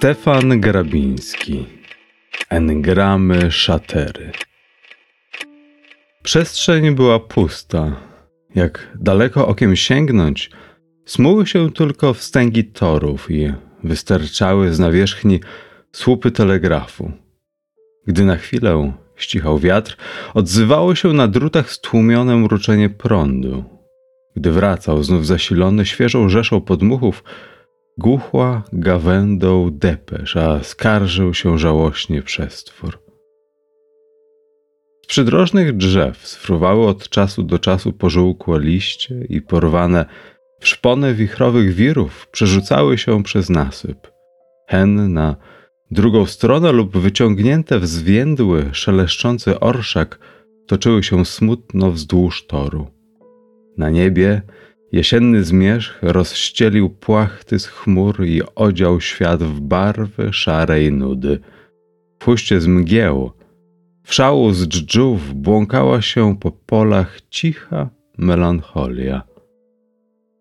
Stefan Grabiński Engramy Szatery Przestrzeń była pusta. Jak daleko okiem sięgnąć, smuły się tylko wstęgi torów i wystarczały z nawierzchni słupy telegrafu. Gdy na chwilę ścichał wiatr, odzywało się na drutach stłumione mruczenie prądu. Gdy wracał znów zasilony świeżą rzeszą podmuchów, głuchła gawędą depesz, a skarżył się żałośnie przestwór. Z przydrożnych drzew sfruwały od czasu do czasu pożółkłe liście i porwane w szpony wichrowych wirów przerzucały się przez nasyp. Hen na drugą stronę lub wyciągnięte w zwiędły, szeleszczący orszak toczyły się smutno wzdłuż toru. Na niebie Jesienny zmierzch rozścielił płachty z chmur i odział świat w barwy szarej nudy. W huście z mgieł, w szału z dżdżów błąkała się po polach cicha melancholia.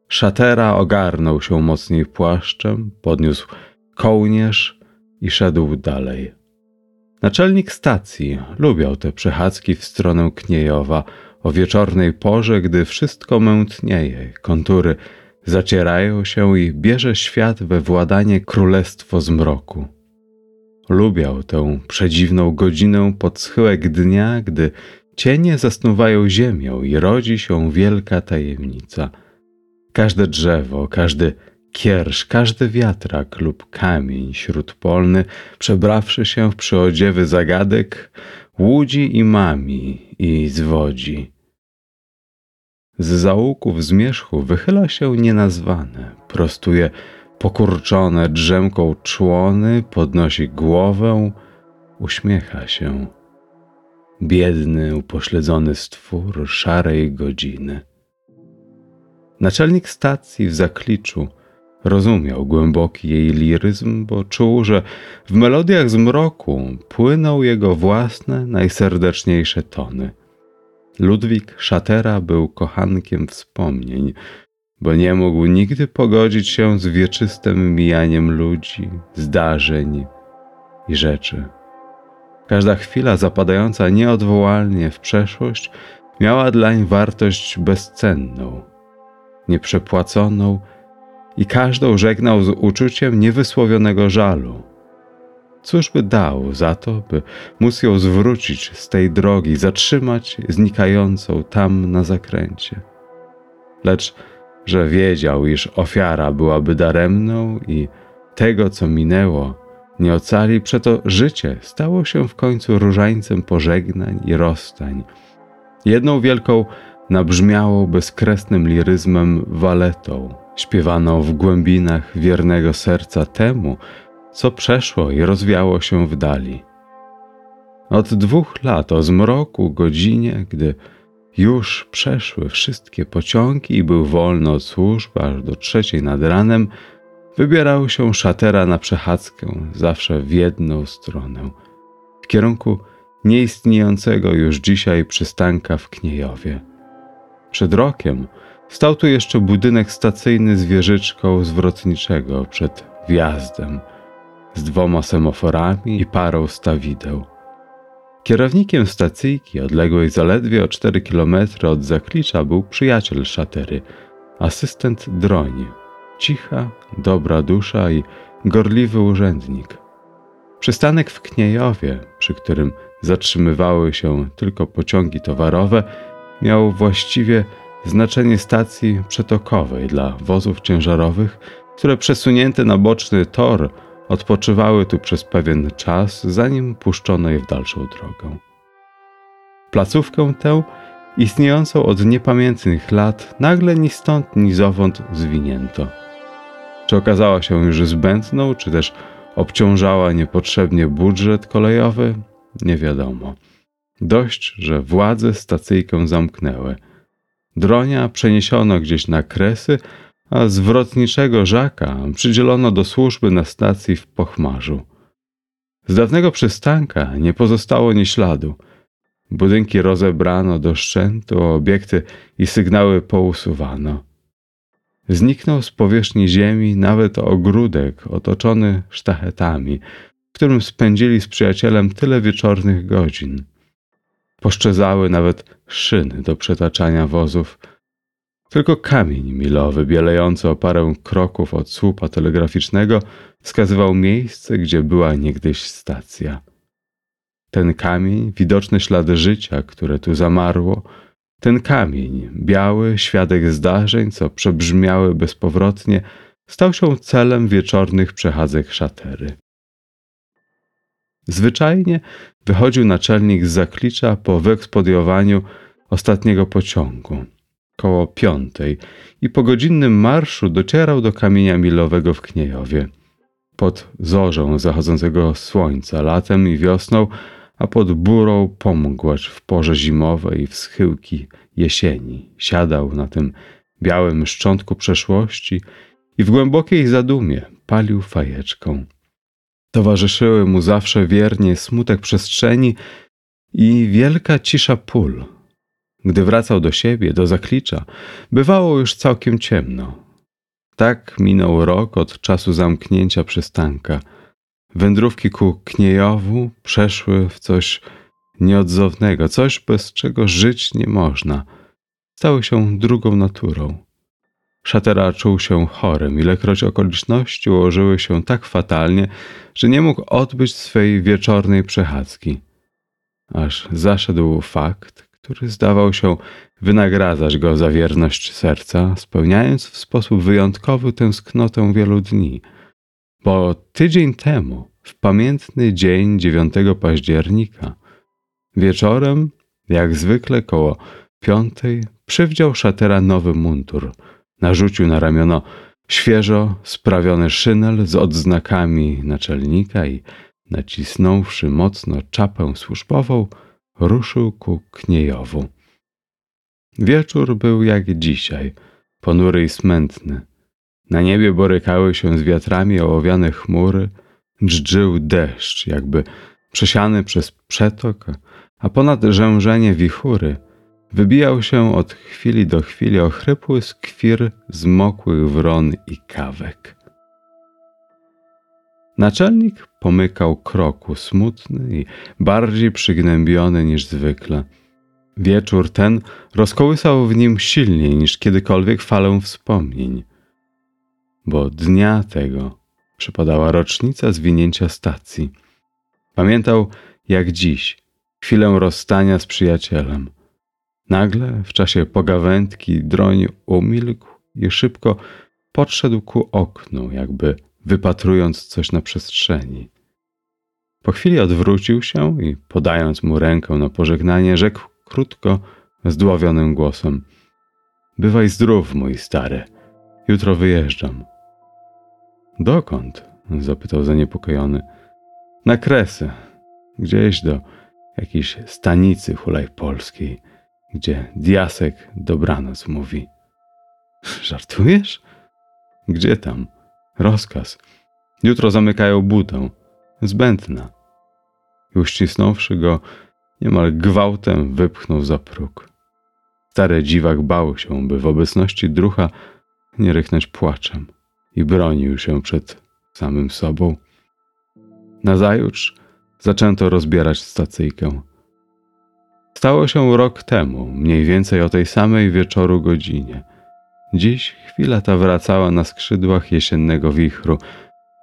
Szatera ogarnął się mocniej płaszczem, podniósł kołnierz i szedł dalej. Naczelnik stacji lubiał te przechadzki w stronę Kniejowa – o wieczornej porze, gdy wszystko mętnieje, kontury zacierają się i bierze świat we władanie królestwo zmroku. Lubiał tę przedziwną godzinę pod schyłek dnia, gdy cienie zasnuwają ziemią i rodzi się wielka tajemnica. Każde drzewo, każdy kiersz, każdy wiatrak lub kamień śródpolny, przebrawszy się w przyodziewy zagadek, łudzi i mami i zwodzi. Z zaułków zmierzchu wychyla się nienazwane, prostuje pokurczone drzemką człony, podnosi głowę, uśmiecha się. Biedny, upośledzony stwór szarej godziny. Naczelnik stacji w zakliczu rozumiał głęboki jej liryzm, bo czuł, że w melodiach zmroku płyną jego własne, najserdeczniejsze tony. Ludwik Szatera był kochankiem wspomnień, bo nie mógł nigdy pogodzić się z wieczystym mijaniem ludzi, zdarzeń i rzeczy. Każda chwila zapadająca nieodwołalnie w przeszłość miała dlań wartość bezcenną, nieprzepłaconą i każdą żegnał z uczuciem niewysłowionego żalu. Cóż by dał za to, by móc ją zwrócić z tej drogi, zatrzymać znikającą tam na zakręcie? Lecz, że wiedział, iż ofiara byłaby daremną i tego, co minęło, nie ocali, przeto życie stało się w końcu różańcem pożegnań i rozstań. Jedną wielką, nabrzmiałą, bezkresnym liryzmem waletą, śpiewaną w głębinach wiernego serca temu, co przeszło i rozwiało się w dali. Od dwóch lat o zmroku godzinie, gdy już przeszły wszystkie pociągi i był wolny od służb aż do trzeciej nad ranem, wybierał się szatera na przechadzkę, zawsze w jedną stronę, w kierunku nieistniejącego już dzisiaj przystanka w Kniejowie. Przed rokiem stał tu jeszcze budynek stacyjny z wieżyczką zwrotniczego przed wjazdem – z dwoma semaforami i parą stawideł. Kierownikiem stacyjki, odległej zaledwie o 4 km od Zaklicza, był przyjaciel szatery, asystent Droni. Cicha, dobra dusza i gorliwy urzędnik. Przystanek w Kniejowie, przy którym zatrzymywały się tylko pociągi towarowe, miał właściwie znaczenie stacji przetokowej dla wozów ciężarowych, które przesunięte na boczny tor odpoczywały tu przez pewien czas, zanim puszczono je w dalszą drogę. Placówkę tę, istniejącą od niepamiętnych lat, nagle ni stąd, ni zowąd zwinięto. Czy okazała się już zbędną, czy też obciążała niepotrzebnie budżet kolejowy, nie wiadomo. Dość, że władze stacyjkę zamknęły. Dronia przeniesiono gdzieś na kresy, a zwrotniczego Żaka przydzielono do służby na stacji w Pochmarzu. Z dawnego przystanka nie pozostało ni śladu. Budynki rozebrano do szczętu, obiekty i sygnały pousuwano. Zniknął z powierzchni ziemi nawet ogródek otoczony sztachetami, w którym spędzili z przyjacielem tyle wieczornych godzin. Poszczezały nawet szyny do przetaczania wozów. Tylko kamień milowy, bielejący o parę kroków od słupa telegraficznego, wskazywał miejsce, gdzie była niegdyś stacja. Ten kamień, widoczny ślady życia, które tu zamarło, ten kamień, biały, świadek zdarzeń, co przebrzmiały bezpowrotnie, stał się celem wieczornych przechadzek szatery. Zwyczajnie wychodził naczelnik z zaklicza po wyekspodiowaniu ostatniego pociągu, koło piątej, i po godzinnym marszu docierał do kamienia milowego w Kniejowie. Pod zorzą zachodzącego słońca, latem i wiosną a pod burą pomgłacz w porze zimowej w schyłki jesieni siadał na tym białym szczątku przeszłości i w głębokiej zadumie palił fajeczką. Towarzyszyły mu zawsze wiernie smutek przestrzeni i wielka cisza pól. Gdy wracał do siebie, do zaklicza, bywało już całkiem ciemno. Tak minął rok od czasu zamknięcia przystanka – Wędrówki ku Kniejowu przeszły w coś nieodzownego, coś bez czego żyć nie można. Stały się drugą naturą. Szatera czuł się chorym, ilekroć okoliczności ułożyły się tak fatalnie, że nie mógł odbyć swej wieczornej przechadzki. Aż zaszedł fakt, który zdawał się wynagradzać go za wierność serca, spełniając w sposób wyjątkowy tęsknotę wielu dni – bo tydzień temu, w pamiętny dzień 9 października, wieczorem, jak zwykle koło piątej, przywdział szatera nowy mundur. Narzucił na ramiono świeżo sprawiony szynel z odznakami naczelnika i nacisnąwszy mocno czapę służbową, ruszył ku Kniejowu. Wieczór był jak dzisiaj, ponury i smętny. Na niebie borykały się z wiatrami ołowiane chmury, dżdżył deszcz, jakby przesiany przez przetok, a ponad rzężenie wichury wybijał się od chwili do chwili ochrypły skwir zmokłych wron i kawek. Naczelnik pomykał kroku, smutny i bardziej przygnębiony niż zwykle. Wieczór ten rozkołysał w nim silniej niż kiedykolwiek falę wspomnień bo dnia tego przypadała rocznica zwinięcia stacji. Pamiętał jak dziś chwilę rozstania z przyjacielem. Nagle w czasie pogawędki droń umilkł i szybko podszedł ku oknu, jakby wypatrując coś na przestrzeni. Po chwili odwrócił się i podając mu rękę na pożegnanie, rzekł krótko, zdławionym głosem: Bywaj zdrów, mój stary. Jutro wyjeżdżam. Dokąd? zapytał zaniepokojony. Na Kresy. Gdzieś do jakiejś stanicy hulajpolskiej, gdzie diasek dobranoc mówi. Żartujesz? Gdzie tam? Rozkaz. Jutro zamykają butę. Zbędna. I uścisnąwszy go, niemal gwałtem wypchnął za próg. Stary dziwak bał się, by w obecności drucha nie rychnąć płaczem i bronił się przed samym sobą. Nazajutrz zaczęto rozbierać stacyjkę. Stało się rok temu, mniej więcej o tej samej wieczoru godzinie. Dziś chwila ta wracała na skrzydłach jesiennego wichru,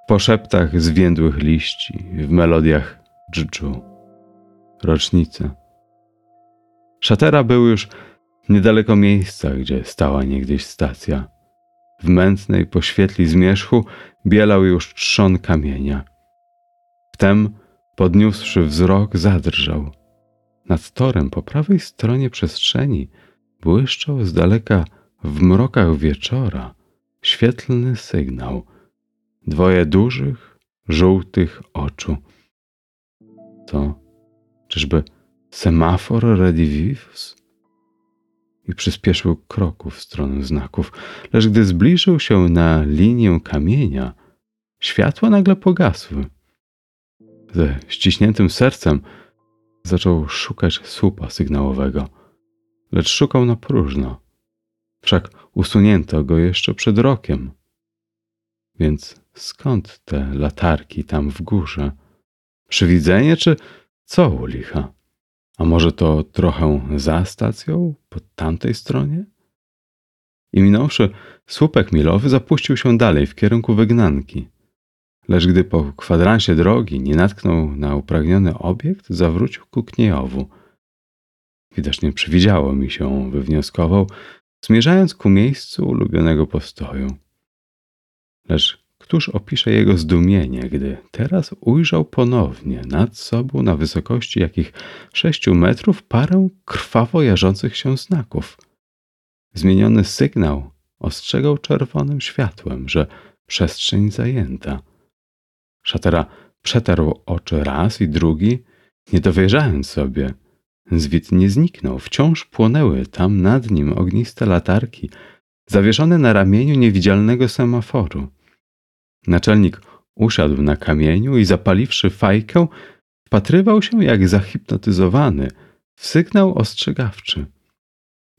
po szeptach zwiędłych liści, w melodiach dżdżu. Rocznice. Szatera był już niedaleko miejsca, gdzie stała niegdyś stacja. W mętnej poświetli zmierzchu bielał już trzon kamienia. Wtem, podniósłszy wzrok, zadrżał. Nad torem po prawej stronie przestrzeni błyszczał z daleka w mrokach wieczora świetlny sygnał. Dwoje dużych, żółtych oczu. To czyżby semafor redivivus? I przyspieszył kroków w stronę znaków, lecz gdy zbliżył się na linię kamienia, światła nagle pogasły. Ze ściśniętym sercem zaczął szukać słupa sygnałowego, lecz szukał na próżno. Wszak usunięto go jeszcze przed rokiem. Więc skąd te latarki tam w górze? Przywidzenie czy co u licha? A może to trochę za stacją, po tamtej stronie? I minąwszy słupek milowy, zapuścił się dalej w kierunku wygnanki. Lecz gdy po kwadransie drogi nie natknął na upragniony obiekt, zawrócił ku Kniejowu. Widocznie przywidziało mi się, wywnioskował, zmierzając ku miejscu ulubionego postoju. Lecz któż opisze jego zdumienie, gdy teraz ujrzał ponownie nad sobą na wysokości jakich sześciu metrów parę krwawo jarzących się znaków. Zmieniony sygnał ostrzegał czerwonym światłem, że przestrzeń zajęta. Szatera przetarł oczy raz i drugi, nie dowierzając sobie. Zwit nie zniknął, wciąż płonęły tam nad nim ogniste latarki, zawieszone na ramieniu niewidzialnego semaforu. Naczelnik usiadł na kamieniu i zapaliwszy fajkę, wpatrywał się jak zahipnotyzowany w sygnał ostrzegawczy.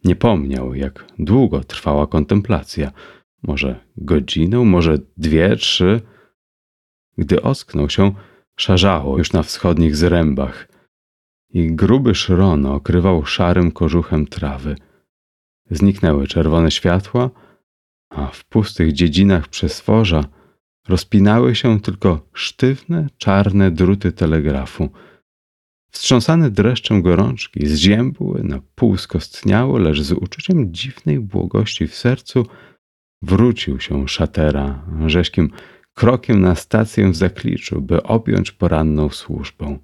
Nie pomniał, jak długo trwała kontemplacja. Może godzinę, może dwie, trzy. Gdy ocknął się, szarzało już na wschodnich zrębach i gruby szron okrywał szarym kożuchem trawy. Zniknęły czerwone światła, a w pustych dziedzinach przesworza rozpinały się tylko sztywne, czarne druty telegrafu. Wstrząsany dreszczem gorączki, zziębły, na pół skostniały, lecz z uczuciem dziwnej błogości w sercu wrócił się szatera rzeźkim krokiem na stację w zakliczu, by objąć poranną służbę.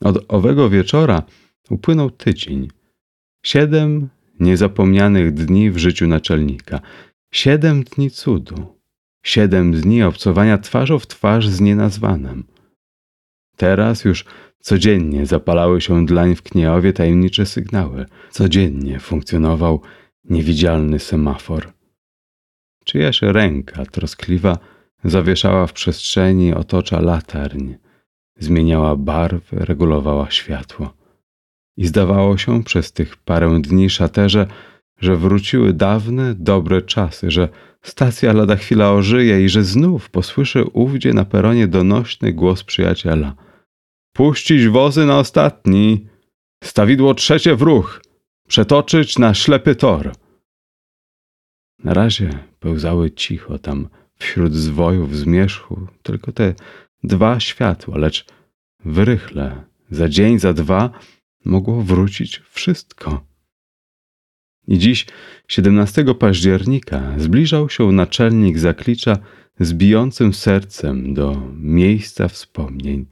Od owego wieczora upłynął tydzień. Siedem niezapomnianych dni w życiu naczelnika. Siedem dni cudu. Siedem dni obcowania twarzą w twarz z nienazwanym. Teraz już codziennie zapalały się dlań w Kniejowie tajemnicze sygnały. Codziennie funkcjonował niewidzialny semafor. Czyjaś ręka troskliwa zawieszała w przestrzeni otocza latarń, zmieniała barwy, regulowała światło. I zdawało się przez tych parę dni szaterze, że wróciły dawne, dobre czasy, że stacja lada chwila ożyje i że znów posłyszy ówdzie na peronie donośny głos przyjaciela. Puścić wozy na ostatni, stawidło trzecie w ruch, przetoczyć na ślepy tor. Na razie pełzały cicho tam wśród zwojów zmierzchu tylko te dwa światła, lecz wyrychle, za dzień, za dwa, mogło wrócić wszystko. I dziś, 17 października, zbliżał się naczelnik zaklicza z bijącym sercem do miejsca wspomnień.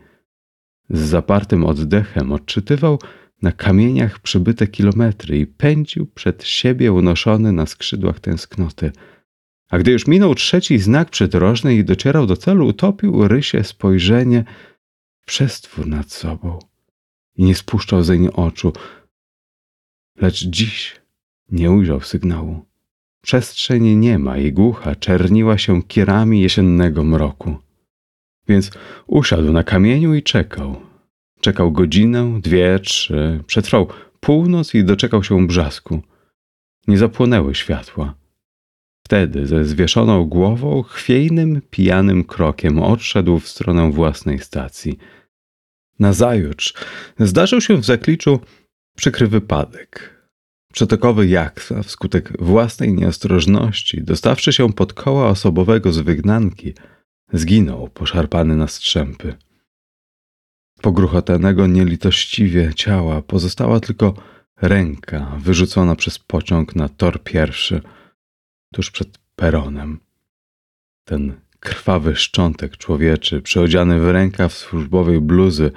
Z zapartym oddechem odczytywał na kamieniach przybyte kilometry i pędził przed siebie unoszony na skrzydłach tęsknoty. A gdy już minął trzeci znak przydrożny i docierał do celu, utopił rysie spojrzenie w przestwór nad sobą i nie spuszczał zeń oczu. Lecz dziś nie ujrzał sygnału. Przestrzeń nie ma i głucha czerniła się kierami jesiennego mroku. Więc usiadł na kamieniu i czekał. Czekał godzinę, dwie, trzy, przetrwał północ i doczekał się brzasku. Nie zapłonęły światła. wtedy ze zwieszoną głową, chwiejnym, pijanym krokiem odszedł w stronę własnej stacji. Nazajutrz zdarzył się w zakliczu przykry wypadek. Przetokowy Jaksa wskutek własnej nieostrożności, dostawszy się pod koła osobowego z wygnanki, zginął poszarpany na strzępy. Pogruchotanego nielitościwie ciała pozostała tylko ręka wyrzucona przez pociąg na tor pierwszy, tuż przed peronem. Ten krwawy szczątek człowieczy, przyodziany w rękaw służbowej bluzy,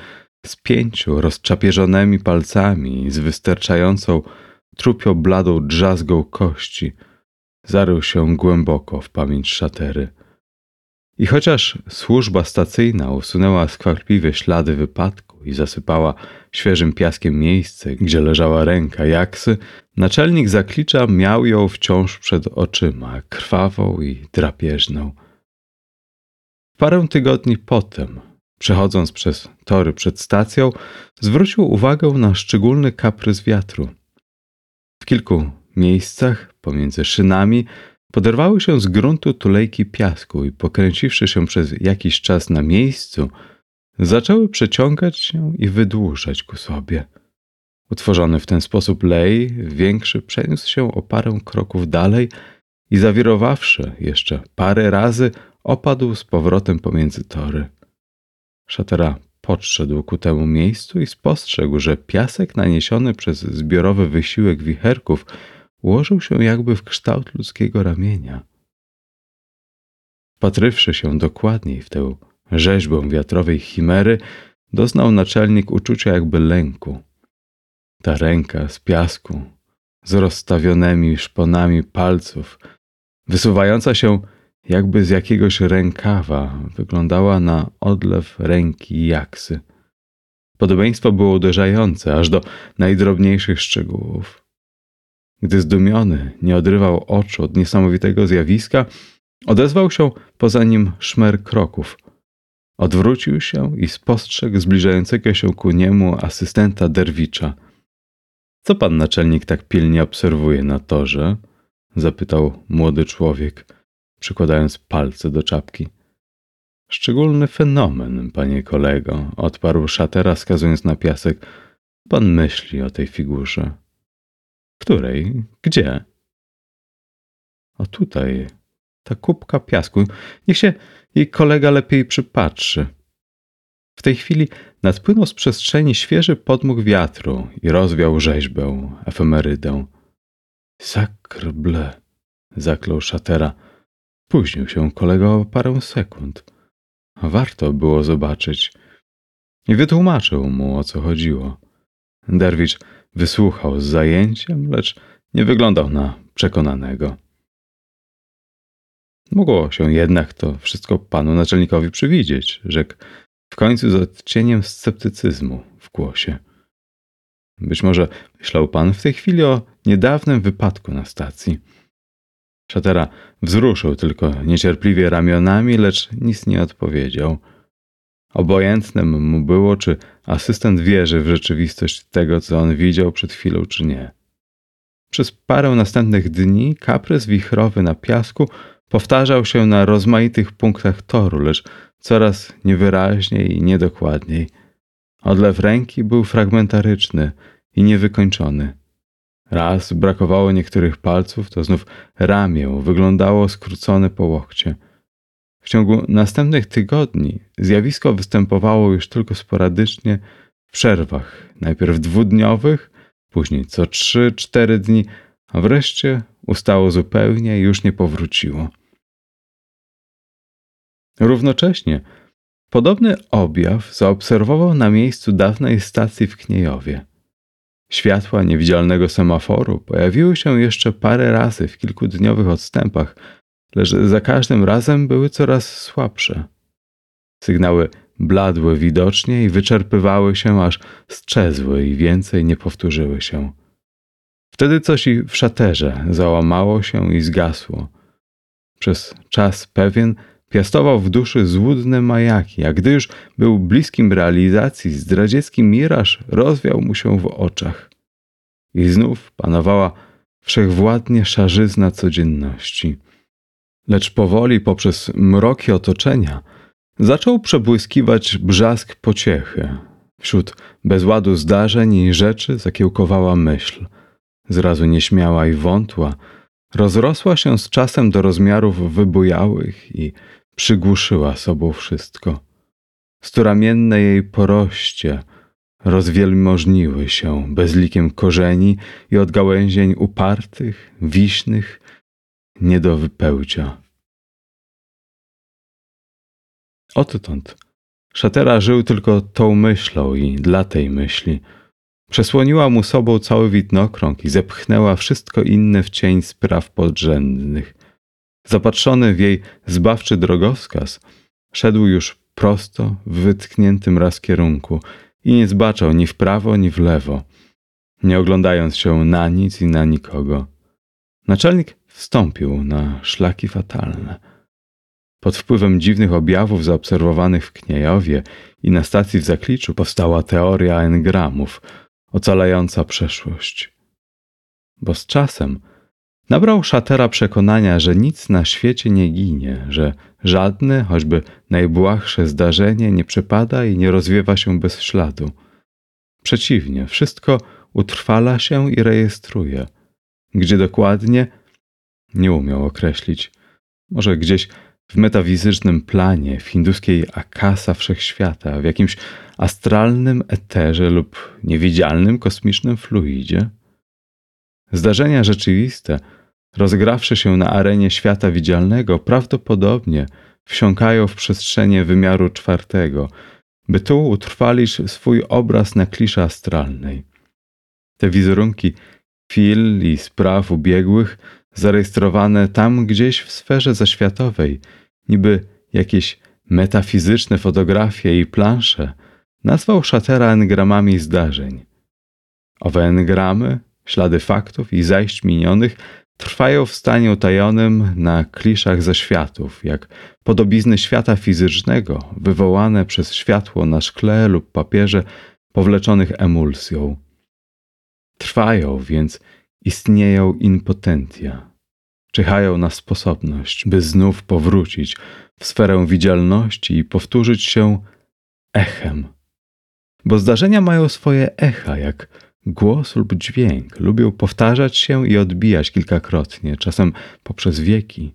z pięciu rozczapieżonymi palcami i z wystarczającą trupio bladą drzazgą kości, zarył się głęboko w pamięć szatery. I chociaż służba stacyjna usunęła skwapliwe ślady wypadku i zasypała świeżym piaskiem miejsce, gdzie leżała ręka jaksy, naczelnik zaklicza miał ją wciąż przed oczyma, krwawą i drapieżną. Parę tygodni potem, przechodząc przez tory przed stacją, zwrócił uwagę na szczególny kaprys wiatru. W kilku miejscach pomiędzy szynami poderwały się z gruntu tulejki piasku i pokręciwszy się przez jakiś czas na miejscu, zaczęły przeciągać się i wydłużać ku sobie. Utworzony w ten sposób lej, większy przeniósł się o parę kroków dalej i zawirowawszy jeszcze parę razy, opadł z powrotem pomiędzy tory. Szatera podszedł ku temu miejscu i spostrzegł, że piasek naniesiony przez zbiorowy wysiłek wicherków ułożył się jakby w kształt ludzkiego ramienia. Wpatrywszy się dokładniej w tę rzeźbę wiatrowej chimery, doznał naczelnik uczucia jakby lęku. Ta ręka z piasku, z rozstawionymi szponami palców, wysuwająca się jakby z jakiegoś rękawa, wyglądała na odlew ręki jaksy. Podobieństwo było uderzające, aż do najdrobniejszych szczegółów. Gdy zdumiony nie odrywał oczu od niesamowitego zjawiska, odezwał się poza nim szmer kroków. Odwrócił się i spostrzegł zbliżającego się ku niemu asystenta derwicza. Co pan naczelnik tak pilnie obserwuje na torze? zapytał młody człowiek, przykładając palce do czapki. Szczególny fenomen, panie kolego, odparł szatera, wskazując na piasek. Pan myśli o tej figurze. Której? Gdzie? O tutaj, ta kubka piasku. Niech się jej kolega lepiej przypatrzy. W tej chwili nadpłynął z przestrzeni świeży podmuch wiatru i rozwiał rzeźbę, efemerydę. Sakrble, zaklął szatera. Późnił się kolega o parę sekund. Warto było zobaczyć. I wytłumaczył mu, o co chodziło. Derwicz wysłuchał z zajęciem, lecz nie wyglądał na przekonanego. Mogło się jednak to wszystko panu naczelnikowi przywidzieć, rzekł w końcu z odcieniem sceptycyzmu w głosie. Być może myślał pan w tej chwili o niedawnym wypadku na stacji. Szatera wzruszył tylko niecierpliwie ramionami, lecz nic nie odpowiedział. Obojętnym mu było, czy asystent wierzy w rzeczywistość tego, co on widział przed chwilą, czy nie. Przez parę następnych dni kaprys wichrowy na piasku powtarzał się na rozmaitych punktach toru, lecz coraz niewyraźniej i niedokładniej. Odlew ręki był fragmentaryczny i niewykończony. Raz brakowało niektórych palców, to znów ramię wyglądało skrócone po łokcie. W ciągu następnych tygodni zjawisko występowało już tylko sporadycznie w przerwach, najpierw dwudniowych, później co trzy, cztery dni, a wreszcie ustało zupełnie i już nie powróciło. Równocześnie podobny objaw zaobserwował na miejscu dawnej stacji w Kniejowie. Światła niewidzialnego semaforu pojawiły się jeszcze parę razy w kilkudniowych odstępach, lecz za każdym razem były coraz słabsze. Sygnały bladły widocznie i wyczerpywały się, aż strzezły i więcej nie powtórzyły się. Wtedy coś i w szaterze załamało się i zgasło. Przez czas pewien piastował w duszy złudne majaki, a gdy już był bliskim realizacji, zdradziecki miraż rozwiał mu się w oczach. I znów panowała wszechwładnie szarzyzna codzienności. Lecz powoli poprzez mroki otoczenia zaczął przebłyskiwać brzask pociechy. Wśród bezładu zdarzeń i rzeczy zakiełkowała myśl. Zrazu nieśmiała i wątła, rozrosła się z czasem do rozmiarów wybujałych i przygłuszyła sobą wszystko. Sturamienne jej poroście rozwielmożniły się bezlikiem korzeni i od gałęzień upartych, wiśnych, nie do wypełcia. Odtąd Szatera żył tylko tą myślą i dla tej myśli. Przesłoniła mu sobą cały widnokrąg i zepchnęła wszystko inne w cień spraw podrzędnych. Zapatrzony w jej zbawczy drogowskaz, szedł już prosto w wytkniętym raz kierunku i nie zbaczał ni w prawo, ni w lewo, nie oglądając się na nic i na nikogo. Naczelnik wstąpił na szlaki fatalne. Pod wpływem dziwnych objawów zaobserwowanych w Kniejowie i na stacji w Zakliczu powstała teoria engramów, ocalająca przeszłość. Bo z czasem nabrał szatera przekonania, że nic na świecie nie ginie, że żadne, choćby najbłahsze zdarzenie nie przepada i nie rozwiewa się bez śladu. Przeciwnie, wszystko utrwala się i rejestruje. Gdzie dokładnie nie umiał określić. Może gdzieś w metafizycznym planie, w hinduskiej akasa wszechświata, w jakimś astralnym eterze lub niewidzialnym kosmicznym fluidzie. Zdarzenia rzeczywiste, rozgrawsze się na arenie świata widzialnego, prawdopodobnie wsiąkają w przestrzenie wymiaru czwartego, by tu utrwalić swój obraz na kliszy astralnej. Te wizerunki chwil i spraw ubiegłych zarejestrowane tam gdzieś w sferze zaświatowej, niby jakieś metafizyczne fotografie i plansze, nazwał szatera engramami zdarzeń. Owe engramy, ślady faktów i zajść minionych trwają w stanie utajonym na kliszach ze światów, jak podobizny świata fizycznego wywołane przez światło na szkle lub papierze powleczonych emulsją. Trwają więc istnieją impotentia. Czyhają na sposobność, by znów powrócić w sferę widzialności i powtórzyć się echem. Bo zdarzenia mają swoje echa, jak głos lub dźwięk, lubią powtarzać się i odbijać kilkakrotnie, czasem poprzez wieki.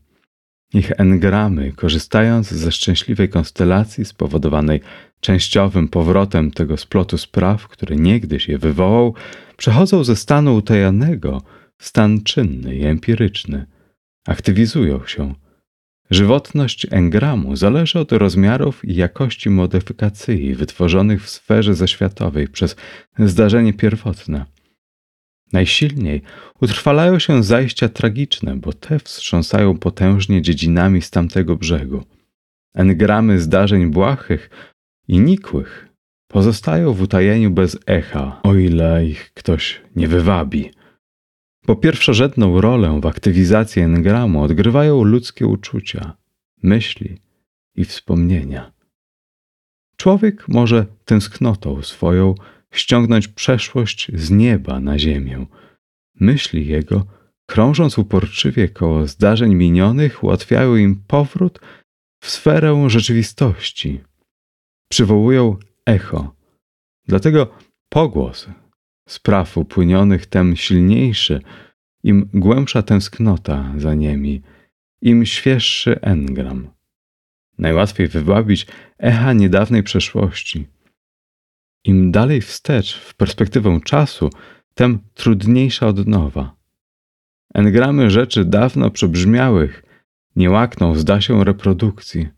Ich engramy, korzystając ze szczęśliwej konstelacji spowodowanej częściowym powrotem tego splotu spraw, który niegdyś je wywołał, przechodzą ze stanu utajonego w stan czynny i empiryczny. Aktywizują się. Żywotność engramu zależy od rozmiarów i jakości modyfikacji wytworzonych w sferze zaświatowej przez zdarzenie pierwotne. Najsilniej utrwalają się zajścia tragiczne, bo te wstrząsają potężnie dziedzinami z tamtego brzegu. Engramy zdarzeń błahych i nikłych pozostają w utajeniu bez echa, o ile ich ktoś nie wywabi. Po pierwszorzędną rolę w aktywizacji engramu odgrywają ludzkie uczucia, myśli i wspomnienia. Człowiek może tęsknotą swoją ściągnąć przeszłość z nieba na ziemię. Myśli jego, krążąc uporczywie koło zdarzeń minionych, ułatwiają im powrót w sferę rzeczywistości. Przywołują echo. Dlatego pogłos spraw upłynionych tem silniejszy, im głębsza tęsknota za nimi, im świeższy engram. Najłatwiej wywabić echa niedawnej przeszłości. Im dalej wstecz w perspektywę czasu, tem trudniejsza odnowa. Engramy rzeczy dawno przebrzmiałych nie łakną, zda się, reprodukcji.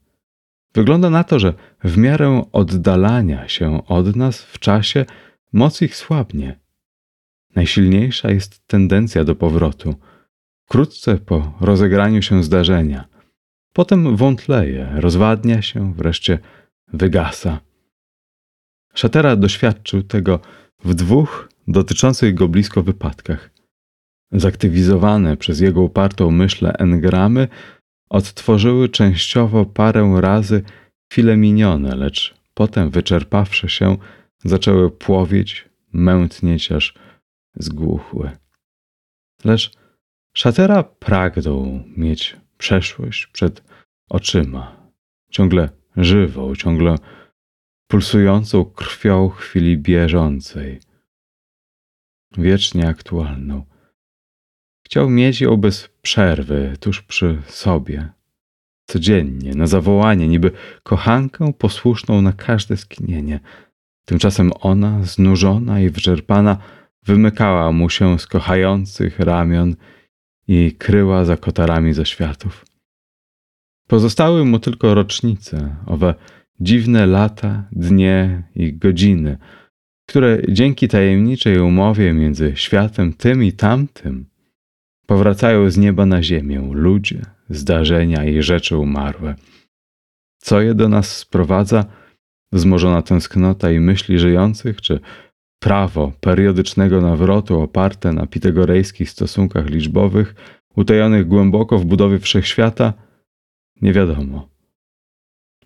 Wygląda na to, że w miarę oddalania się od nas w czasie moc ich słabnie. Najsilniejsza jest tendencja do powrotu. Wkrótce po rozegraniu się zdarzenia. Potem wątleje, rozwadnia się, wreszcie wygasa. Szatera doświadczył tego w dwóch dotyczących go blisko wypadkach. Zaktywizowane przez jego upartą myślę engramy odtworzyły częściowo parę razy chwile minione, lecz potem wyczerpawszy się, zaczęły płowieć, mętnieć, aż zgłuchły. Lecz szatera pragnął mieć przeszłość przed oczyma, ciągle żywą, ciągle pulsującą krwią chwili bieżącej, wiecznie aktualną. Chciał mieć ją bez przerwy, tuż przy sobie, codziennie, na zawołanie, niby kochankę posłuszną na każde skinienie. Tymczasem ona, znużona i wyczerpana, wymykała mu się z kochających ramion i kryła za kotarami ze światów. Pozostały mu tylko rocznice, owe dziwne lata, dnie i godziny, które dzięki tajemniczej umowie między światem tym i tamtym powracają z nieba na ziemię ludzie, zdarzenia i rzeczy umarłe. Co je do nas sprowadza? Wzmożona tęsknota i myśli żyjących, czy prawo periodycznego nawrotu oparte na pitagorejskich stosunkach liczbowych, utajonych głęboko w budowie wszechświata? Nie wiadomo.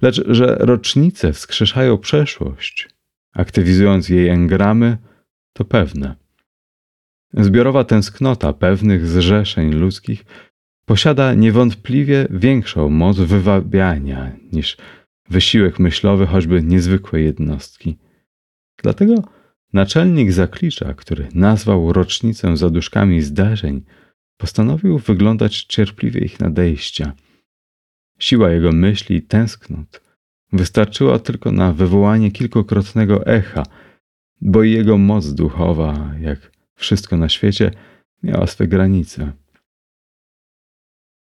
Lecz że rocznice wskrzeszają przeszłość, aktywizując jej engramy, to pewne. Zbiorowa tęsknota pewnych zrzeszeń ludzkich posiada niewątpliwie większą moc wywabiania niż wysiłek myślowy choćby niezwykłej jednostki. Dlatego naczelnik zaklicza, który nazwał rocznicę zaduszkami zdarzeń, postanowił wyglądać cierpliwie ich nadejścia. Siła jego myśli i tęsknot wystarczyła tylko na wywołanie kilkukrotnego echa, bo i jego moc duchowa, jak wszystko na świecie, miała swe granice.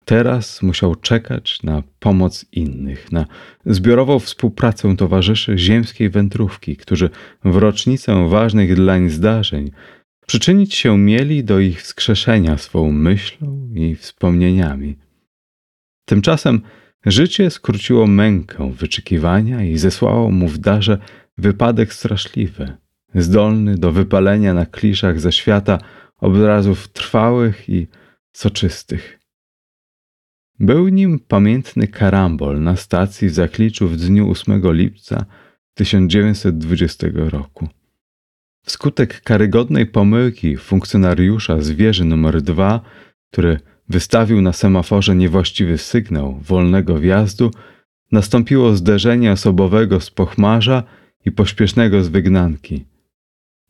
Teraz musiał czekać na pomoc innych, na zbiorową współpracę towarzyszy ziemskiej wędrówki, którzy w rocznicę ważnych dlań zdarzeń przyczynić się mieli do ich wskrzeszenia swą myślą i wspomnieniami. Tymczasem życie skróciło mękę wyczekiwania i zesłało mu w darze wypadek straszliwy, zdolny do wypalenia na kliszach ze świata obrazów trwałych i soczystych. Był nim pamiętny karambol na stacji w Zakliczu w dniu 8 lipca 1920 roku. Wskutek karygodnej pomyłki funkcjonariusza z wieży numer 2, który wystawił na semaforze niewłaściwy sygnał wolnego wjazdu, nastąpiło zderzenie osobowego z pochmarza i pośpiesznego z wygnanki.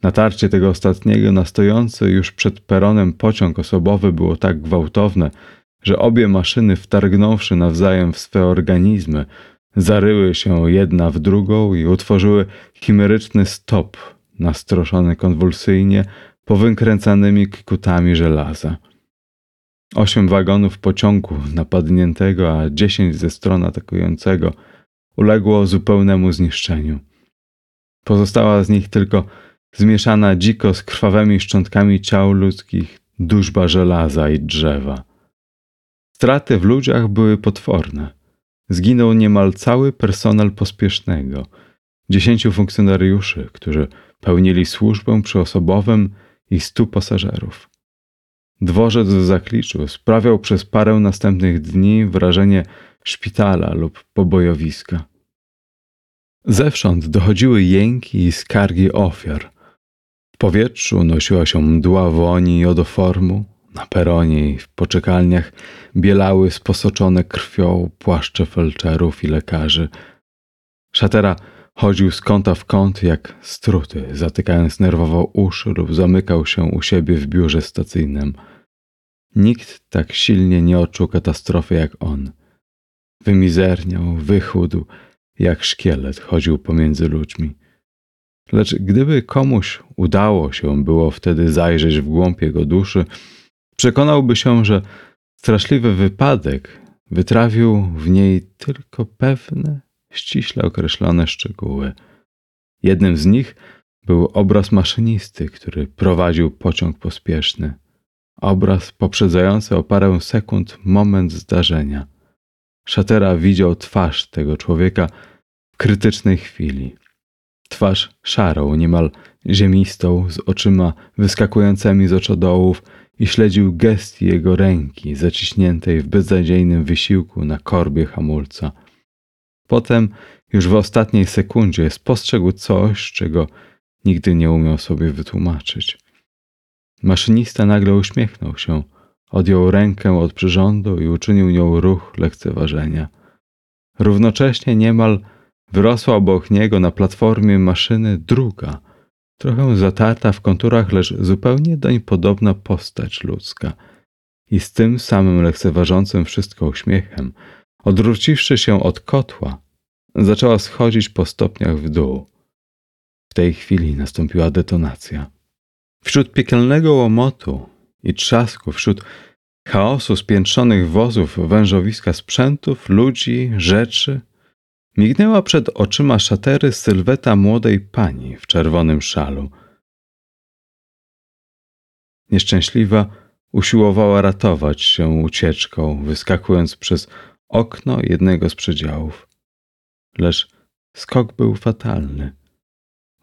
Natarcie tego ostatniego na stojący już przed peronem pociąg osobowy było tak gwałtowne, że obie maszyny, wtargnąwszy nawzajem w swe organizmy, zaryły się jedna w drugą i utworzyły chimeryczny stop, nastroszony konwulsyjnie powykręcanymi kikutami żelaza. Osiem wagonów pociągu napadniętego, a dziesięć ze stron atakującego uległo zupełnemu zniszczeniu. Pozostała z nich tylko zmieszana dziko z krwawymi szczątkami ciał ludzkich duszba żelaza i drzewa. Straty w ludziach były potworne. Zginął niemal cały personel pospiesznego, dziesięciu funkcjonariuszy, którzy pełnili służbę przy osobowym i stu pasażerów. Dworzec w Zakliczu sprawiał przez parę następnych dni wrażenie szpitala lub pobojowiska. Zewsząd dochodziły jęki i skargi ofiar. W powietrzu nosiła się mdła woni i odoformu, na peronie i w poczekalniach bielały sposoczone krwią płaszcze felczerów i lekarzy. Szatera chodził z kąta w kąt jak struty, zatykając nerwowo uszy lub zamykał się u siebie w biurze stacyjnym. Nikt tak silnie nie odczuł katastrofy jak on. Wymizerniał, wychudł, jak szkielet chodził pomiędzy ludźmi. Lecz gdyby komuś udało się było wtedy zajrzeć w głąb jego duszy, przekonałby się, że straszliwy wypadek wytrawił w niej tylko pewne, ściśle określone szczegóły. Jednym z nich był obraz maszynisty, który prowadził pociąg pospieszny. Obraz poprzedzający o parę sekund moment zdarzenia. Szatera widział twarz tego człowieka w krytycznej chwili. Twarz szarą, niemal ziemistą, z oczyma wyskakującymi z oczodołów, i śledził gest jego ręki zaciśniętej w beznadziejnym wysiłku na korbie hamulca. Potem, już w ostatniej sekundzie, spostrzegł coś, czego nigdy nie umiał sobie wytłumaczyć. Maszynista nagle uśmiechnął się, odjął rękę od przyrządu i uczynił nią ruch lekceważenia. Równocześnie niemal wyrosła obok niego na platformie maszyny druga, trochę zatarta w konturach, lecz zupełnie doń podobna postać ludzka. I z tym samym lekceważącym wszystko uśmiechem, odwróciwszy się od kotła, zaczęła schodzić po stopniach w dół. W tej chwili nastąpiła detonacja. Wśród piekielnego łomotu i trzasku, wśród chaosu spiętrzonych wozów, wężowiska sprzętów, ludzi, rzeczy, mignęła przed oczyma szatery sylweta młodej pani w czerwonym szalu. Nieszczęśliwa usiłowała ratować się ucieczką, wyskakując przez okno jednego z przedziałów. Lecz skok był fatalny.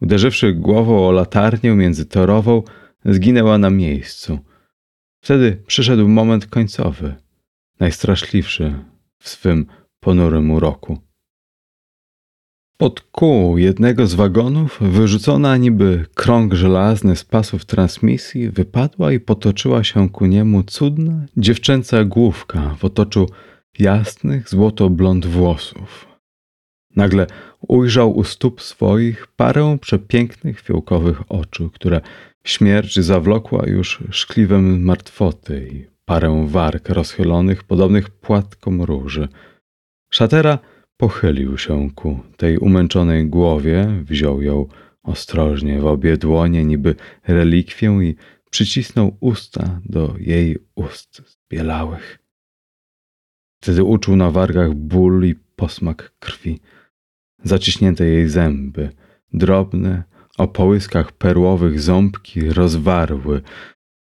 Uderzywszy głową o latarnię międzytorową, zginęła na miejscu. Wtedy przyszedł moment końcowy, najstraszliwszy w swym ponurym uroku. Pod kół jednego z wagonów, wyrzucona niby krąg żelazny z pasów transmisji, wypadła i potoczyła się ku niemu cudna, dziewczęca główka w otoczu jasnych, złoto-blond włosów. Nagle ujrzał u stóp swoich parę przepięknych fiołkowych oczu, które śmierć zawlokła już szkliwem martwoty i parę warg rozchylonych, podobnych płatkom róży. Szatera pochylił się ku tej umęczonej głowie, wziął ją ostrożnie w obie dłonie, niby relikwię i przycisnął usta do jej ust zbielałych. Wtedy uczuł na wargach ból i posmak krwi zaciśnięte jej zęby, drobne, o połyskach perłowych ząbki rozwarły,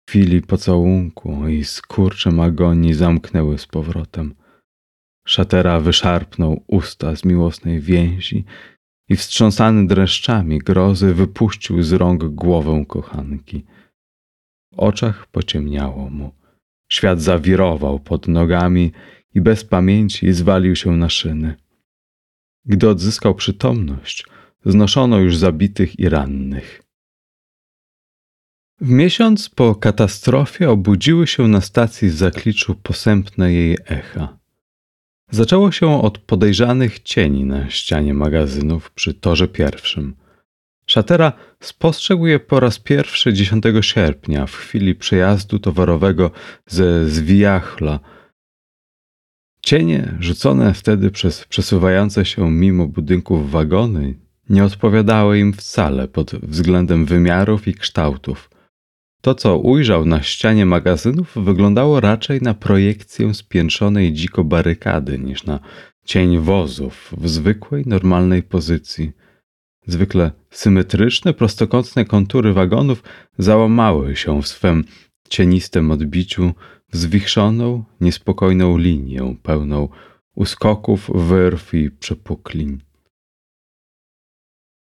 w chwili pocałunku i skurczem agonii zamknęły z powrotem. Szatera wyszarpnął usta z miłosnej więzi i wstrząsany dreszczami grozy wypuścił z rąk głowę kochanki. W oczach pociemniało mu. Świat zawirował pod nogami i bez pamięci zwalił się na szyny. Gdy odzyskał przytomność, znoszono już zabitych i rannych. W miesiąc po katastrofie obudziły się na stacji w zakliczu posępne jej echa. Zaczęło się od podejrzanych cieni na ścianie magazynów przy torze pierwszym. Szatera spostrzegł je po raz pierwszy 10 sierpnia w chwili przejazdu towarowego ze Zwijachla Cienie rzucone wtedy przez przesuwające się mimo budynków wagony nie odpowiadały im wcale pod względem wymiarów i kształtów. To, co ujrzał na ścianie magazynów, wyglądało raczej na projekcję spiętrzonej dziko barykady niż na cień wozów w zwykłej, normalnej pozycji. Zwykle symetryczne, prostokątne kontury wagonów załamały się w swym cienistym odbiciu zwichrzoną, niespokojną linię, pełną uskoków, wyrw i przepukliń.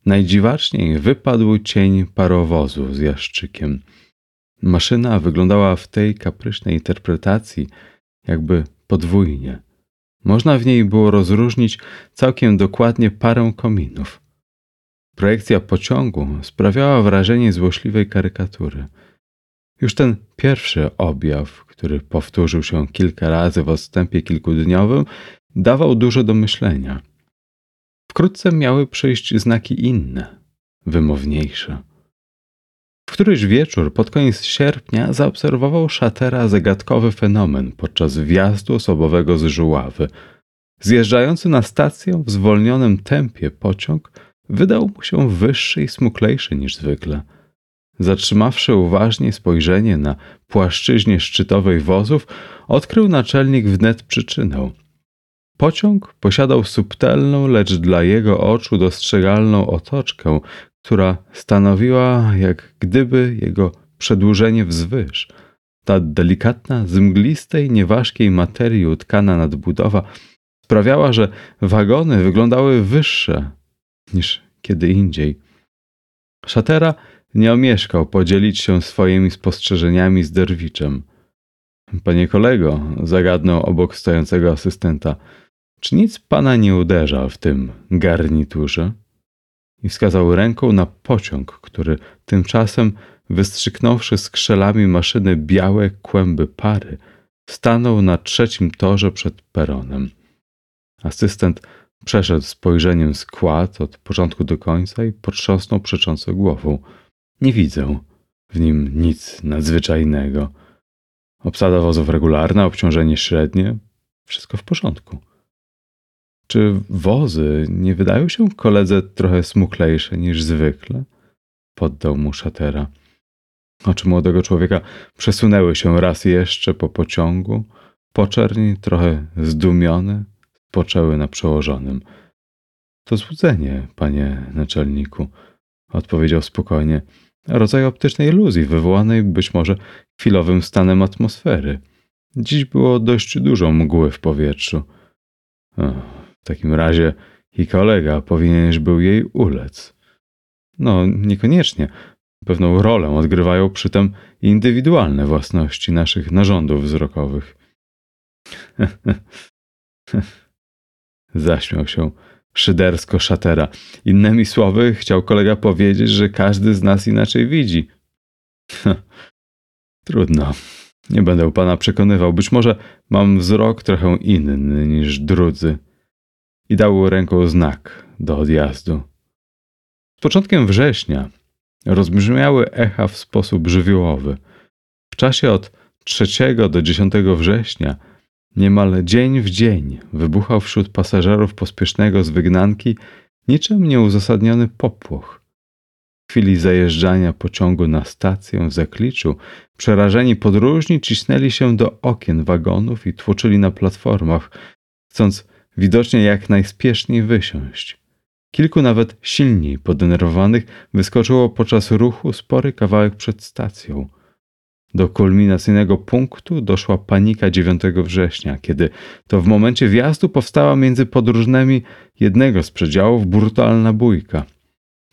Najdziwaczniej wypadł cień parowozu z jaszczykiem. Maszyna wyglądała w tej kapryśnej interpretacji jakby podwójnie. Można w niej było rozróżnić całkiem dokładnie parę kominów. Projekcja pociągu sprawiała wrażenie złośliwej karykatury. Już ten pierwszy objaw, który powtórzył się kilka razy w odstępie kilkudniowym, dawał dużo do myślenia. Wkrótce miały przyjść znaki inne, wymowniejsze. W któryś wieczór pod koniec sierpnia zaobserwował Szatera zagadkowy fenomen podczas wjazdu osobowego z Żuławy. Zjeżdżający na stację w zwolnionym tempie pociąg wydał mu się wyższy i smuklejszy niż zwykle – Zatrzymawszy uważnie spojrzenie na płaszczyźnie szczytowej wozów, odkrył naczelnik wnet przyczynę. Pociąg posiadał subtelną, lecz dla jego oczu dostrzegalną otoczkę, która stanowiła jak gdyby jego przedłużenie wzwyż. Ta delikatna, z mglistej, nieważkiej materii utkana nadbudowa sprawiała, że wagony wyglądały wyższe niż kiedy indziej. Szatera nie omieszkał podzielić się swoimi spostrzeżeniami z Derwiczem. Panie kolego, zagadnął obok stojącego asystenta, czy nic pana nie uderza w tym garniturze? I wskazał ręką na pociąg, który tymczasem wystrzyknąwszy skrzelami maszyny białe kłęby pary, stanął na trzecim torze przed peronem. Asystent przeszedł spojrzeniem skład od początku do końca i potrząsnął przecząco głową. Nie widzę w nim nic nadzwyczajnego. Obsada wozów regularna, obciążenie średnie, wszystko w porządku. Czy wozy nie wydają się koledze trochę smuklejsze niż zwykle? Poddał mu szatera. Oczy młodego człowieka przesunęły się raz jeszcze po pociągu. Poczerni, trochę zdumione, poczęły na przełożonym. To złudzenie, panie naczelniku, odpowiedział spokojnie. Rodzaj optycznej iluzji, wywołanej być może chwilowym stanem atmosfery. Dziś było dość dużo mgły w powietrzu. W takim razie i kolega powinieneś był jej ulec. No, niekoniecznie. Pewną rolę odgrywają przy tym indywidualne własności naszych narządów wzrokowych. Zaśmiał się szydersko szatera. Innymi słowy, chciał kolega powiedzieć, że każdy z nas inaczej widzi. Trudno. Nie będę pana przekonywał. Być może mam wzrok trochę inny niż drudzy. I dał ręką znak do odjazdu. Z początkiem września rozbrzmiały echa w sposób żywiołowy. W czasie od 3 do 10 września Niemal dzień w dzień wybuchał wśród pasażerów pospiesznego z wygnanki niczym nieuzasadniony popłoch. W chwili zajeżdżania pociągu na stację w Zakliczu przerażeni podróżni cisnęli się do okien wagonów i tłoczyli na platformach, chcąc widocznie jak najspieszniej wysiąść. Kilku nawet silniej podenerwowanych wyskoczyło podczas ruchu spory kawałek przed stacją – do kulminacyjnego punktu doszła panika 9 września, kiedy to w momencie wjazdu powstała między podróżnymi jednego z przedziałów brutalna bójka.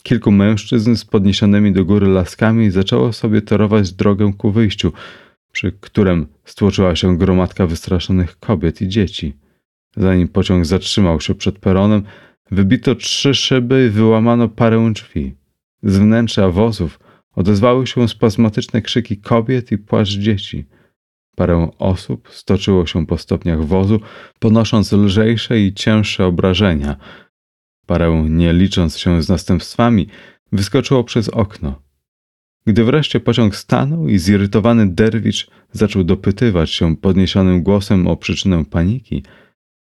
Kilku mężczyzn z podniesionymi do góry laskami zaczęło sobie torować drogę ku wyjściu, przy którym stłoczyła się gromadka wystraszonych kobiet i dzieci. Zanim pociąg zatrzymał się przed peronem, wybito trzy szyby i wyłamano parę drzwi. Z wnętrza wozów Odezwały się spazmatyczne krzyki kobiet i płacz dzieci. Parę osób stoczyło się po stopniach wozu, ponosząc lżejsze i cięższe obrażenia. Parę, nie licząc się z następstwami, wyskoczyło przez okno. Gdy wreszcie pociąg stanął i zirytowany derwicz zaczął dopytywać się podniesionym głosem o przyczynę paniki,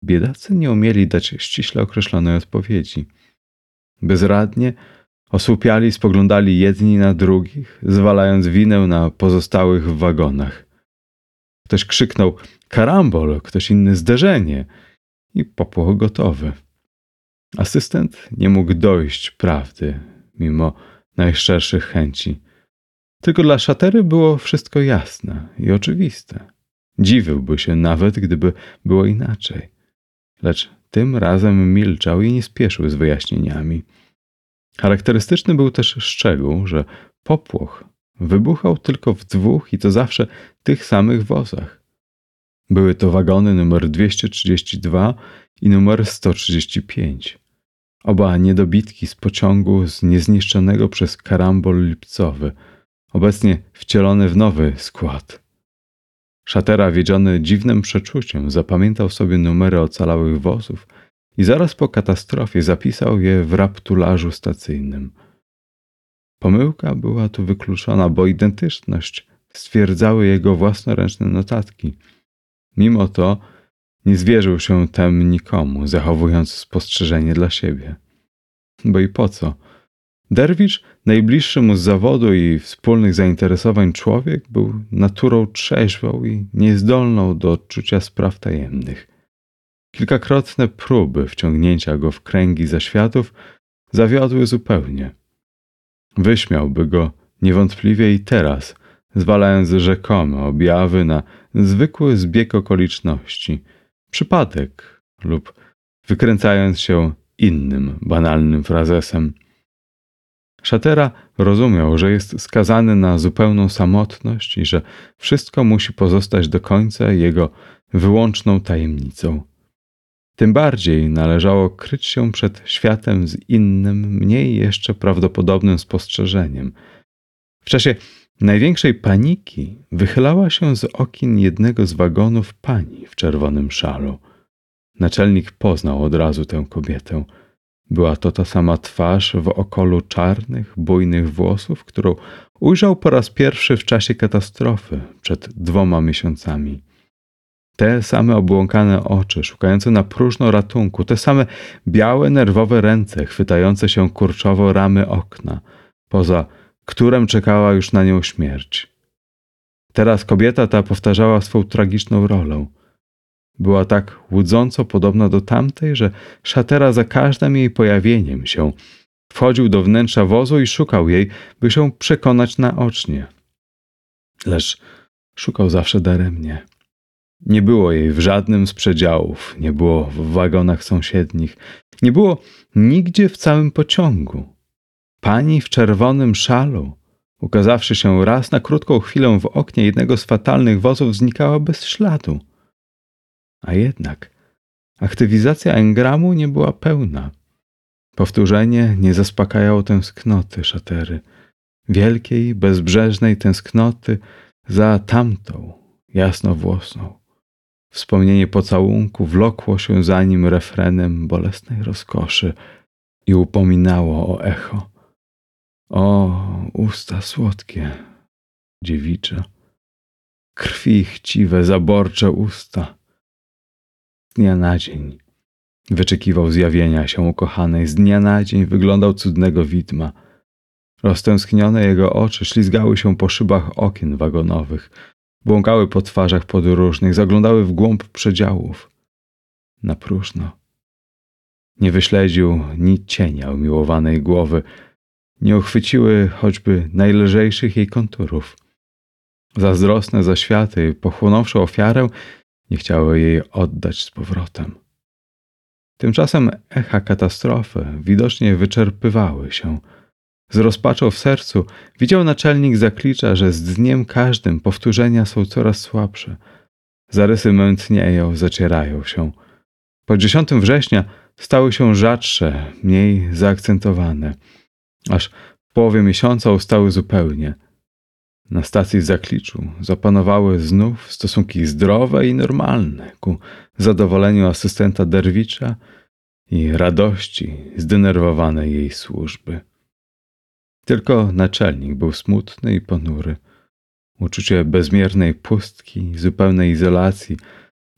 biedacy nie umieli dać ściśle określonej odpowiedzi. Bezradnie Osłupiali spoglądali jedni na drugich, zwalając winę na pozostałych w wagonach. Ktoś krzyknął karambol, ktoś inny zderzenie i popłoch gotowy. Asystent nie mógł dojść prawdy, mimo najszczerszych chęci. Tylko dla szatery było wszystko jasne i oczywiste. Dziwiłby się nawet, gdyby było inaczej. Lecz tym razem milczał i nie spieszył z wyjaśnieniami. Charakterystyczny był też szczegół, że popłoch wybuchał tylko w dwóch i to zawsze tych samych wozach. Były to wagony numer 232 i numer 135. Oba niedobitki z pociągu z niezniszczonego przez karambol lipcowy, obecnie wcielone w nowy skład. Szatera, wiedziony dziwnym przeczuciem, zapamiętał sobie numery ocalałych wozów i zaraz po katastrofie zapisał je w raptularzu stacyjnym. Pomyłka była tu wykluczona, bo identyczność stwierdzały jego własnoręczne notatki. Mimo to nie zwierzył się tem nikomu, zachowując spostrzeżenie dla siebie. Bo i po co? Derwicz, najbliższy mu z zawodu i wspólnych zainteresowań człowiek, był naturą trzeźwą i niezdolną do odczucia spraw tajemnych. Kilkakrotne próby wciągnięcia go w kręgi zaświatów zawiodły zupełnie. Wyśmiałby go niewątpliwie i teraz, zwalając rzekome objawy na zwykły zbieg okoliczności, przypadek lub wykręcając się innym banalnym frazesem. Szatera rozumiał, że jest skazany na zupełną samotność i że wszystko musi pozostać do końca jego wyłączną tajemnicą. Tym bardziej należało kryć się przed światem z innym, mniej jeszcze prawdopodobnym spostrzeżeniem. W czasie największej paniki wychylała się z okien jednego z wagonów pani w czerwonym szalu. Naczelnik poznał od razu tę kobietę. Była to ta sama twarz w okolu czarnych, bujnych włosów, którą ujrzał po raz pierwszy w czasie katastrofy przed dwoma miesiącami. Te same obłąkane oczy, szukające na próżno ratunku, te same białe, nerwowe ręce, chwytające się kurczowo ramy okna, poza którym czekała już na nią śmierć. Teraz kobieta ta powtarzała swą tragiczną rolę. Była tak łudząco podobna do tamtej, że szatera za każdym jej pojawieniem się wchodził do wnętrza wozu i szukał jej, by się przekonać naocznie. Lecz szukał zawsze daremnie. Nie było jej w żadnym z przedziałów, nie było w wagonach sąsiednich, nie było nigdzie w całym pociągu. Pani w czerwonym szalu, ukazawszy się raz na krótką chwilę w oknie jednego z fatalnych wozów, znikała bez śladu. A jednak aktywizacja engramu nie była pełna. Powtórzenie nie zaspokajało tęsknoty szatery, wielkiej, bezbrzeżnej tęsknoty za tamtą, jasnowłosą. Wspomnienie pocałunku wlokło się za nim refrenem bolesnej rozkoszy i upominało o echo. O, usta słodkie, dziewicze, krwi chciwe, zaborcze usta. Z dnia na dzień wyczekiwał zjawienia się ukochanej, z dnia na dzień wyglądał cudnego widma. Roztęsknione jego oczy ślizgały się po szybach okien wagonowych, błąkały po twarzach podróżnych, zaglądały w głąb przedziałów. Na próżno. Nie wyśledził ni cienia umiłowanej głowy, nie uchwyciły choćby najlżejszych jej konturów. Zazdrosne zaświaty, pochłonąwszy ofiarę, nie chciały jej oddać z powrotem. Tymczasem echa katastrofy widocznie wyczerpywały się. Z rozpaczą w sercu widział naczelnik zaklicza, że z dniem każdym powtórzenia są coraz słabsze. Zarysy mętnieją, zacierają się. Po 10 września stały się rzadsze, mniej zaakcentowane – aż w połowie miesiąca ustały zupełnie. Na stacji w Zakliczu zapanowały znów stosunki zdrowe i normalne ku zadowoleniu asystenta Derwicza i radości zdenerwowanej jej służby. Tylko naczelnik był smutny i ponury. Uczucie bezmiernej pustki, zupełnej izolacji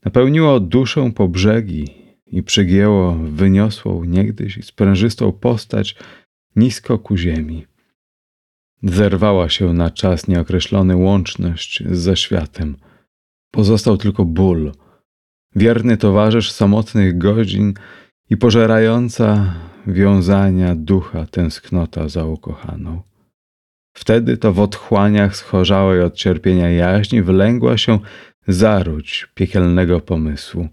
napełniło duszę po brzegi i przygięło wyniosłą niegdyś sprężystą postać nisko ku ziemi. Zerwała się na czas nieokreślony łączność z zaświatem. Pozostał tylko ból, wierny towarzysz samotnych godzin i pożerająca wiązania ducha tęsknota za ukochaną. Wtedy to w otchłaniach schorzałej od cierpienia jaźni wylęgła się zaródź piekielnego pomysłu.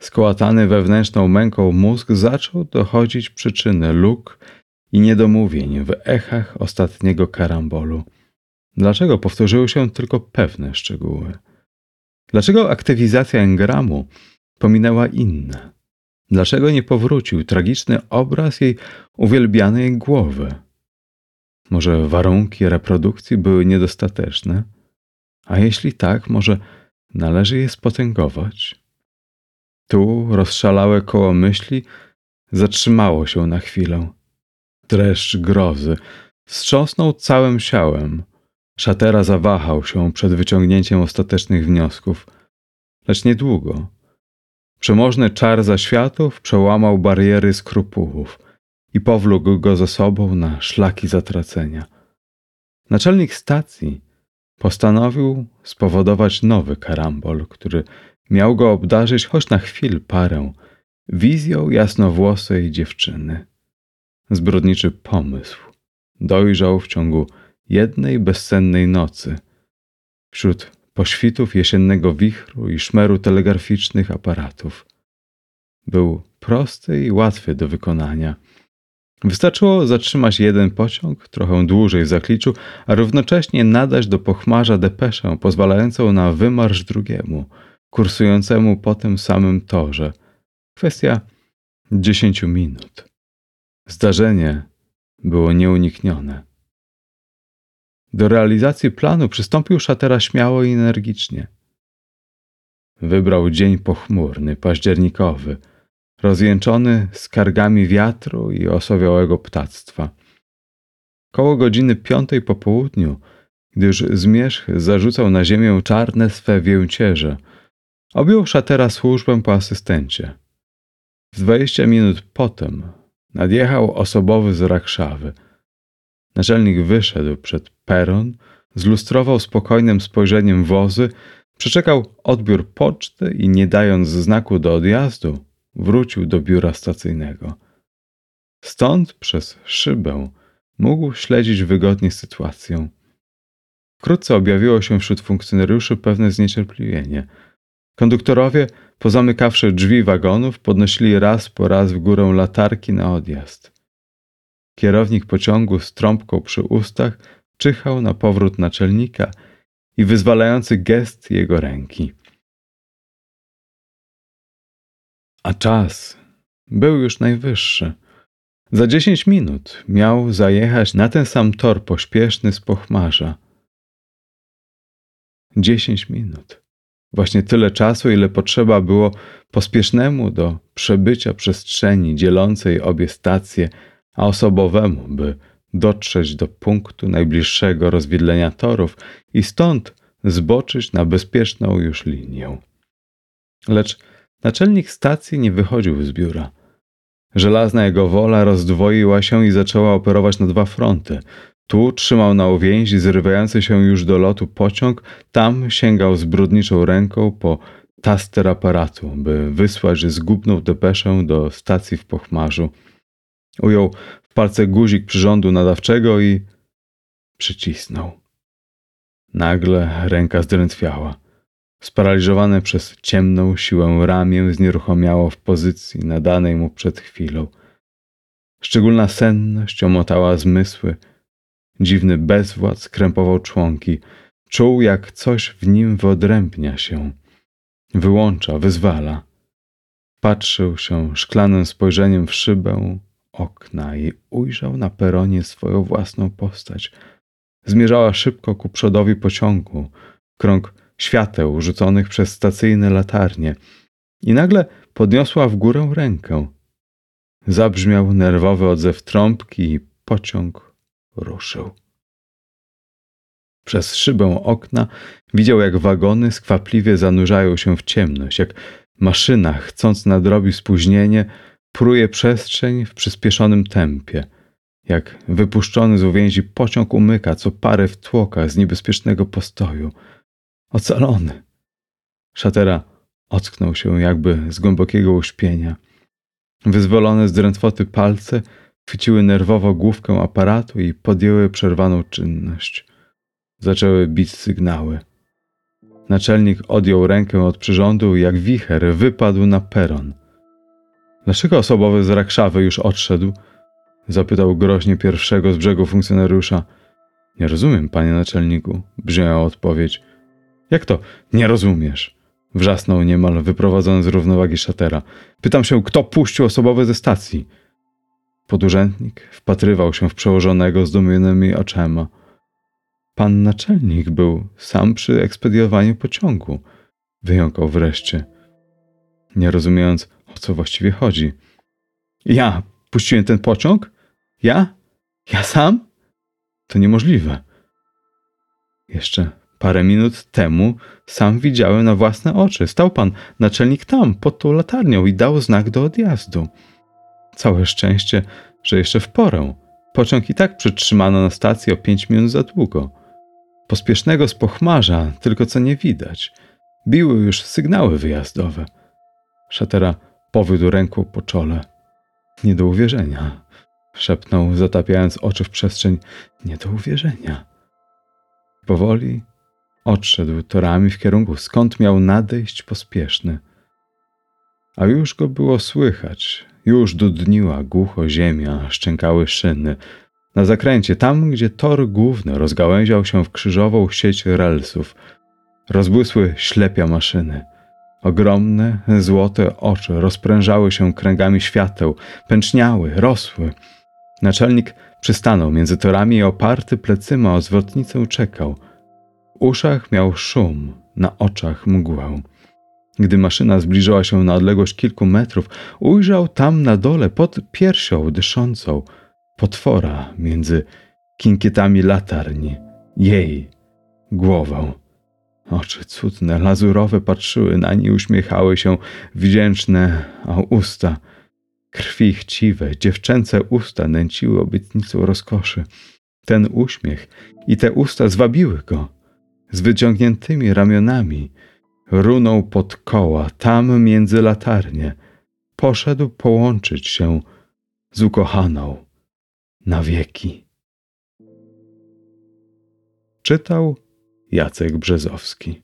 Skołatany wewnętrzną męką mózg zaczął dochodzić przyczyny luk i niedomówień w echach ostatniego karambolu. Dlaczego powtórzyły się tylko pewne szczegóły? Dlaczego aktywizacja engramu pominęła inne? Dlaczego nie powrócił tragiczny obraz jej uwielbianej głowy? Może warunki reprodukcji były niedostateczne? A jeśli tak, może należy je spotęgować? Tu rozszalałe koło myśli zatrzymało się na chwilę dreszcz grozy. Wstrząsnął całym ciałem. Szatera zawahał się przed wyciągnięciem ostatecznych wniosków. Lecz niedługo. Przemożny czar zaświatów przełamał bariery skrupułów i powlókł go za sobą na szlaki zatracenia. Naczelnik stacji postanowił spowodować nowy karambol, który miał go obdarzyć choć na chwil parę wizją jasnowłosej dziewczyny. Zbrodniczy pomysł dojrzał w ciągu jednej bezsennej nocy. Wśród poświtów jesiennego wichru i szmeru telegraficznych aparatów. Był prosty i łatwy do wykonania. Wystarczyło zatrzymać jeden pociąg, trochę dłużej w zakliczu, a równocześnie nadać do pochmarza depeszę pozwalającą na wymarsz drugiemu, kursującemu po tym samym torze. Kwestia dziesięciu minut. Zdarzenie było nieuniknione. Do realizacji planu przystąpił szatera śmiało i energicznie. Wybrał dzień pochmurny, październikowy, rozjęczony skargami wiatru i osowiałego ptactwa. Koło godziny piątej po południu, gdyż zmierzch zarzucał na ziemię czarne swe więcierze, objął szatera służbę po asystencie. W dwadzieścia minut potem nadjechał osobowy z Rakszawy. Naczelnik wyszedł przed peron, zlustrował spokojnym spojrzeniem wozy, przeczekał odbiór poczty i nie dając znaku do odjazdu, wrócił do biura stacyjnego. Stąd przez szybę mógł śledzić wygodnie sytuację. Wkrótce objawiło się wśród funkcjonariuszy pewne zniecierpliwienie. Konduktorowie, pozamykawszy drzwi wagonów, podnosili raz po raz w górę latarki na odjazd. Kierownik pociągu z trąbką przy ustach czyhał na powrót naczelnika i wyzwalający gest jego ręki. A czas był już najwyższy. Za dziesięć minut miał zajechać na ten sam tor pośpieszny z pochmarza. Dziesięć minut. Właśnie tyle czasu, ile potrzeba było pospiesznemu do przebycia przestrzeni dzielącej obie stacje, a osobowemu, by dotrzeć do punktu najbliższego rozwidlenia torów i stąd zboczyć na bezpieczną już linię. Lecz naczelnik stacji nie wychodził z biura. Żelazna jego wola rozdwoiła się i zaczęła operować na dwa fronty. Tu trzymał na uwięzi zrywający się już do lotu pociąg, tam sięgał zbrodniczą ręką po taster aparatu, by wysłać zgubną depeszę do stacji w Pochmarzu. Ujął w palce guzik przyrządu nadawczego i przycisnął. Nagle ręka zdrętwiała. Sparaliżowane przez ciemną siłę ramię znieruchomiało w pozycji nadanej mu przed chwilą. Szczególna senność omotała zmysły. Dziwny bezwład skrępował członki. Czuł, jak coś w nim wyodrębnia się. Wyłącza, wyzwala. Patrzył się szklanym spojrzeniem w szybę okna i ujrzał na peronie swoją własną postać. Zmierzała szybko ku przodowi pociągu. Krąg świateł rzuconych przez stacyjne latarnie i nagle podniosła w górę rękę. Zabrzmiał nerwowy odzew trąbki i pociąg ruszył. Przez szybę okna widział, jak wagony skwapliwie zanurzają się w ciemność, jak maszyna, chcąc nadrobić spóźnienie, pruje przestrzeń w przyspieszonym tempie, jak wypuszczony z uwięzi pociąg umyka co parę wtłoka z niebezpiecznego postoju – Ocalony. Szatera ocknął się jakby z głębokiego uśpienia. Wyzwolone z drętwoty palce chwyciły nerwowo główkę aparatu i podjęły przerwaną czynność. Zaczęły bić sygnały. Naczelnik odjął rękę od przyrządu i jak wicher wypadł na peron. Dlaczego osobowy z Rakszawy już odszedł? Zapytał groźnie pierwszego z brzegu funkcjonariusza. Nie rozumiem, panie naczelniku, brzmiała odpowiedź. Jak to? Nie rozumiesz? Wrzasnął niemal wyprowadzony z równowagi szatera. Pytam się, kto puścił osobowe ze stacji? Podurzędnik wpatrywał się w przełożonego zdumionymi oczema. Pan naczelnik był sam przy ekspediowaniu pociągu. Wyjąkał wreszcie, nie rozumiejąc, o co właściwie chodzi. Ja puściłem ten pociąg? Ja? Ja sam? To niemożliwe. Jeszcze Parę minut temu sam widziałem na własne oczy. Stał pan naczelnik tam, pod tą latarnią i dał znak do odjazdu. Całe szczęście, że jeszcze w porę. Pociąg i tak przytrzymano na stacji o pięć minut za długo. Pospiesznego z pochmarza tylko co nie widać. Biły już sygnały wyjazdowe. Szatera powiódł ręką po czole. Nie do uwierzenia, szepnął, zatapiając oczy w przestrzeń. Nie do uwierzenia. Powoli Odszedł torami w kierunku, skąd miał nadejść pospieszny. A już go było słychać. Już dudniła głucho ziemia, szczękały szyny. Na zakręcie, tam gdzie tor główny rozgałęział się w krzyżową sieć relsów, rozbłysły ślepia maszyny. Ogromne, złote oczy rozprężały się kręgami świateł, pęczniały, rosły. Naczelnik przystanął między torami i oparty plecyma o zwrotnicę czekał. W uszach miał szum, na oczach mgłę. Gdy maszyna zbliżyła się na odległość kilku metrów, ujrzał tam na dole pod piersią dyszącą potwora między kinkietami latarni, jej głową. Oczy cudne, lazurowe patrzyły na nie, uśmiechały się wdzięczne, a usta krwi chciwe, dziewczęce usta nęciły obietnicą rozkoszy. Ten uśmiech i te usta zwabiły go. Z wyciągniętymi ramionami runął pod koła, tam między latarnie. Poszedł połączyć się z ukochaną na wieki. Czytał Jacek Brzezowski.